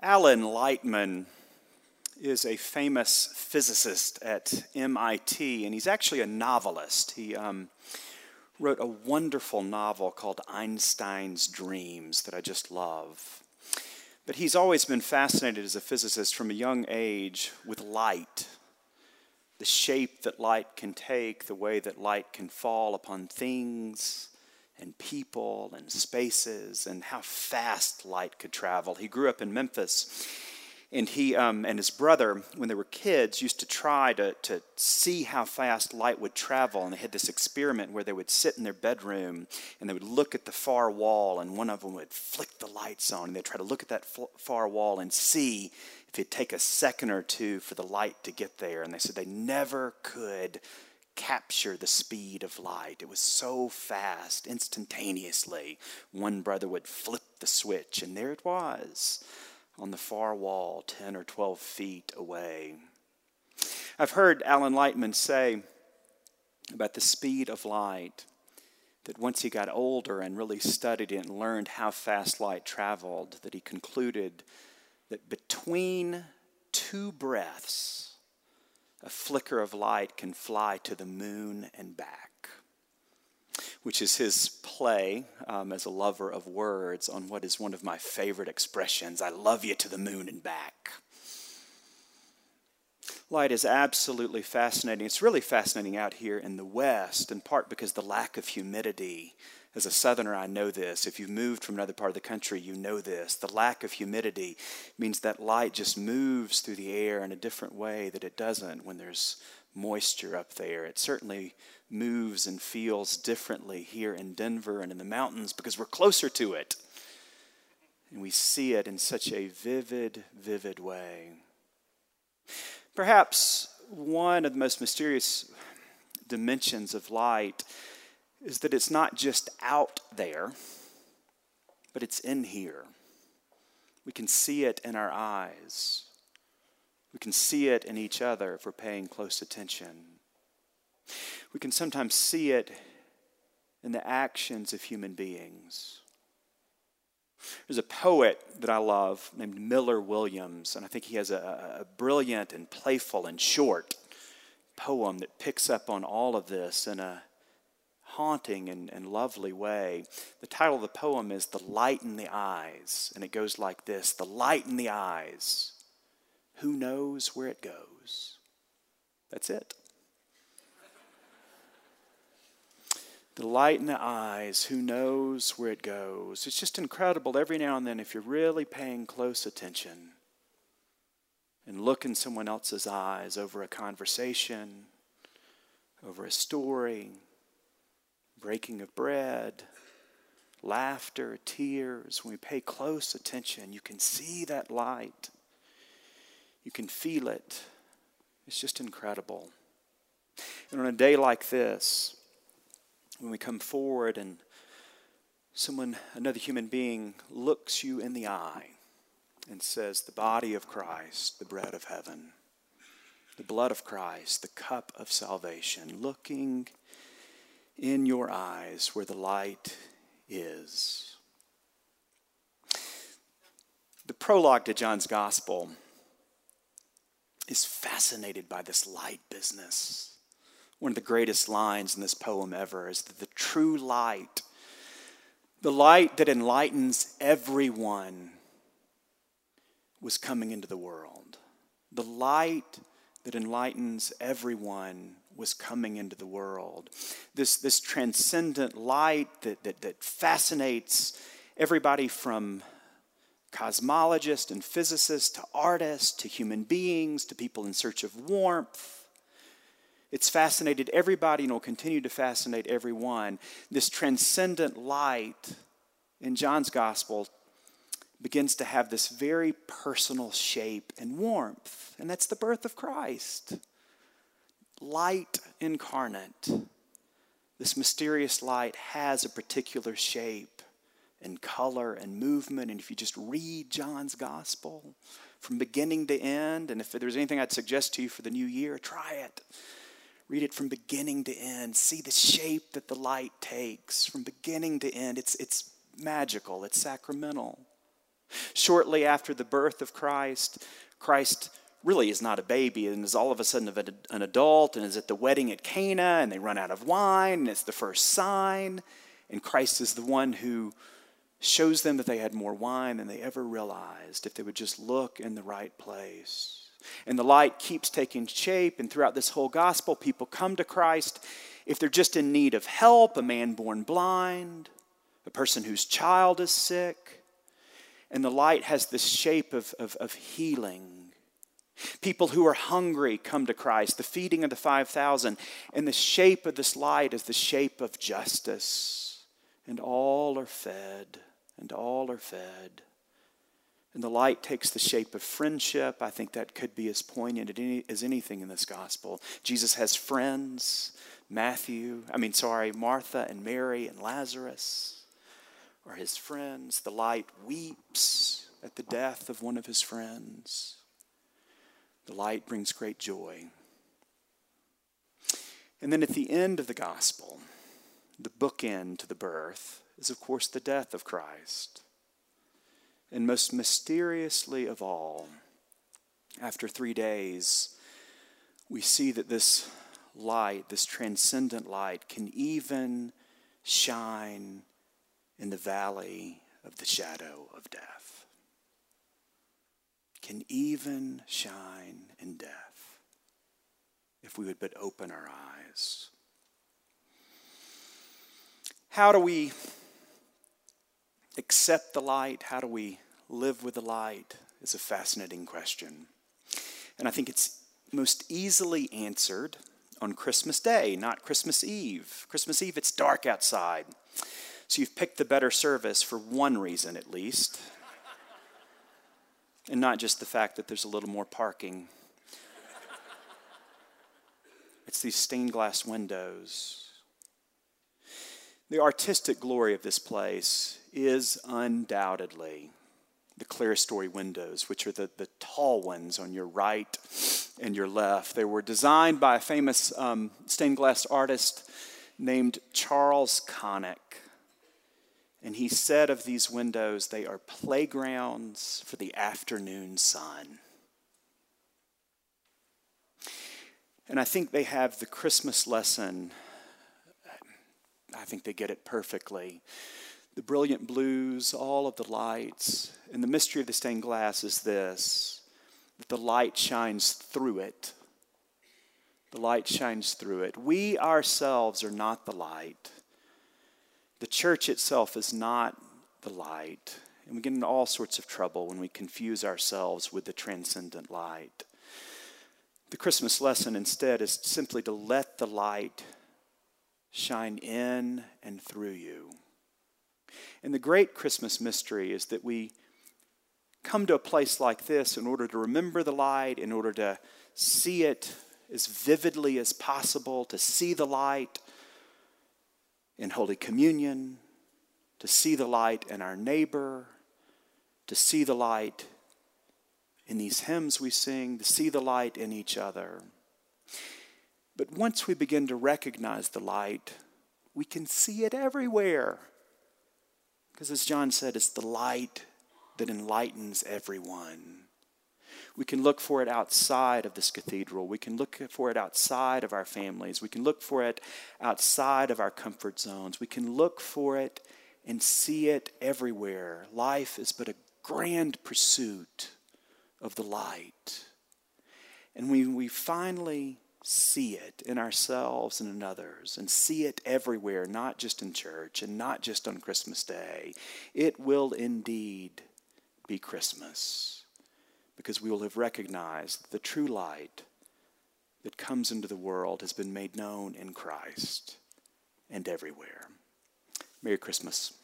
Alan Lightman is a famous physicist at MIT, and he's actually a novelist. He um, wrote a wonderful novel called Einstein's Dreams that I just love. But he's always been fascinated as a physicist from a young age with light, the shape that light can take, the way that light can fall upon things and people and spaces, and how fast light could travel. He grew up in Memphis and he um, and his brother, when they were kids, used to try to, to see how fast light would travel. And they had this experiment where they would sit in their bedroom and they would look at the far wall, and one of them would flick the lights on. And they'd try to look at that far wall and see if it'd take a second or two for the light to get there. And they said they never could capture the speed of light. It was so fast, instantaneously. One brother would flip the switch, and there it was on the far wall, 10 or 12 feet away. I've heard Alan Lightman say about the speed of light that once he got older and really studied it and learned how fast light traveled, that he concluded that between two breaths, a flicker of light can fly to the moon and back which is his play um, as a lover of words on what is one of my favorite expressions I love you to the moon and back. Light is absolutely fascinating. It's really fascinating out here in the West, in part because the lack of humidity. As a southerner, I know this. If you've moved from another part of the country, you know this. The lack of humidity means that light just moves through the air in a different way that it doesn't when there's moisture up there. It certainly moves and feels differently here in Denver and in the mountains because we're closer to it. And we see it in such a vivid, vivid way. Perhaps one of the most mysterious dimensions of light is that it's not just out there, but it's in here. We can see it in our eyes. We can see it in each other if we're paying close attention. We can sometimes see it in the actions of human beings. There's a poet that I love named Miller Williams, and I think he has a, a, brilliant and playful and short poem that picks up on all of this in a haunting and, and lovely way. The title of the poem is The Light in the Eyes, and it goes like this The light in the eyes. Who knows where it goes? That's it. the light in the eyes, who knows where it goes. It's just incredible every now and then if you're really paying close attention and look in someone else's eyes over a conversation, over a story, breaking of bread, laughter, tears. When we pay close attention, you can see that light. You can feel it. It's just incredible. And on a day like this, when we come forward and someone, another human being, looks you in the eye and says, The body of Christ, the bread of heaven, the blood of Christ, the cup of salvation, looking in your eyes where the light is. The prologue to John's Gospel is fascinated by this light business. One of the greatest lines in this poem ever is that the true light, the light that enlightens everyone, was coming into the world. The light that enlightens everyone was coming into the world. This, this transcendent light that, that, that fascinates everybody from cosmologists and physicists to artists to human beings to people in search of warmth it's fascinated everybody and will continue to fascinate everyone. This transcendent light in John's gospel begins to have this very personal shape and warmth, and that's the birth of Christ. Light incarnate. This mysterious light has a particular shape and color and movement, and if you just read John's gospel from beginning to end, and if there's anything I'd suggest to you for the new year, try it Read it from beginning to end. See the shape that the light takes from beginning to end. It's, it's magical, it's sacramental. Shortly after the birth of Christ, Christ really is not a baby and is all of a sudden an adult and is at the wedding at Cana and they run out of wine and it's the first sign. And Christ is the one who shows them that they had more wine than they ever realized if they would just look in the right place. And the light keeps taking shape, and throughout this whole gospel, people come to Christ if they're just in need of help, a man born blind, a person whose child is sick. And the light has this shape of, of, of healing. People who are hungry come to Christ, the feeding of the 5,000. And the shape of this light is the shape of justice. And all are fed, and all are fed. And the light takes the shape of friendship. I think that could be as poignant as anything in this gospel. Jesus has friends. Matthew, I mean, sorry, Martha and Mary and Lazarus are his friends. The light weeps at the death of one of his friends. The light brings great joy. And then at the end of the gospel, the bookend to the birth is, of course, the death of Christ. And most mysteriously of all, after three days, we see that this light, this transcendent light, can even shine in the valley of the shadow of death. Can even shine in death if we would but open our eyes. How do we accept the light? How do we live with the light? Is a fascinating question. And I think it's most easily answered on Christmas Day, not Christmas Eve. Christmas Eve, it's dark outside. So you've picked the better service for one reason at least, and not just the fact that there's a little more parking. It's these stained glass windows the artistic glory of this place is undoubtedly the clerestory windows, which are the, the tall ones on your right and your left. They were designed by a famous um, stained glass artist named Charles Connick. And he said of these windows, they are playgrounds for the afternoon sun. And I think they have the Christmas lesson I think they get it perfectly. The brilliant blues, all of the lights, and the mystery of the stained glass is this that the light shines through it. The light shines through it. We ourselves are not the light. The church itself is not the light. And we get into all sorts of trouble when we confuse ourselves with the transcendent light. The Christmas lesson instead is simply to let the light shine in and through you. And the great Christmas mystery is that we come to a place like this in order to remember the light, in order to see it as vividly as possible, to see the light in Holy Communion, to see the light in our neighbor, to see the light in these hymns we sing, to see the light in each other. But once we begin to recognize the light, we can see it everywhere. Because as John said, it's the light that enlightens everyone. We can look for it outside of this cathedral. We can look for it outside of our families. We can look for it outside of our comfort zones. We can look for it and see it everywhere. Life is but a grand pursuit of the light. And when we finally see it in ourselves and in others and see it everywhere, not just in church and not just on Christmas Day. It will indeed be Christmas because we will have recognized that the true light that comes into the world has been made known in Christ and everywhere. Merry Christmas.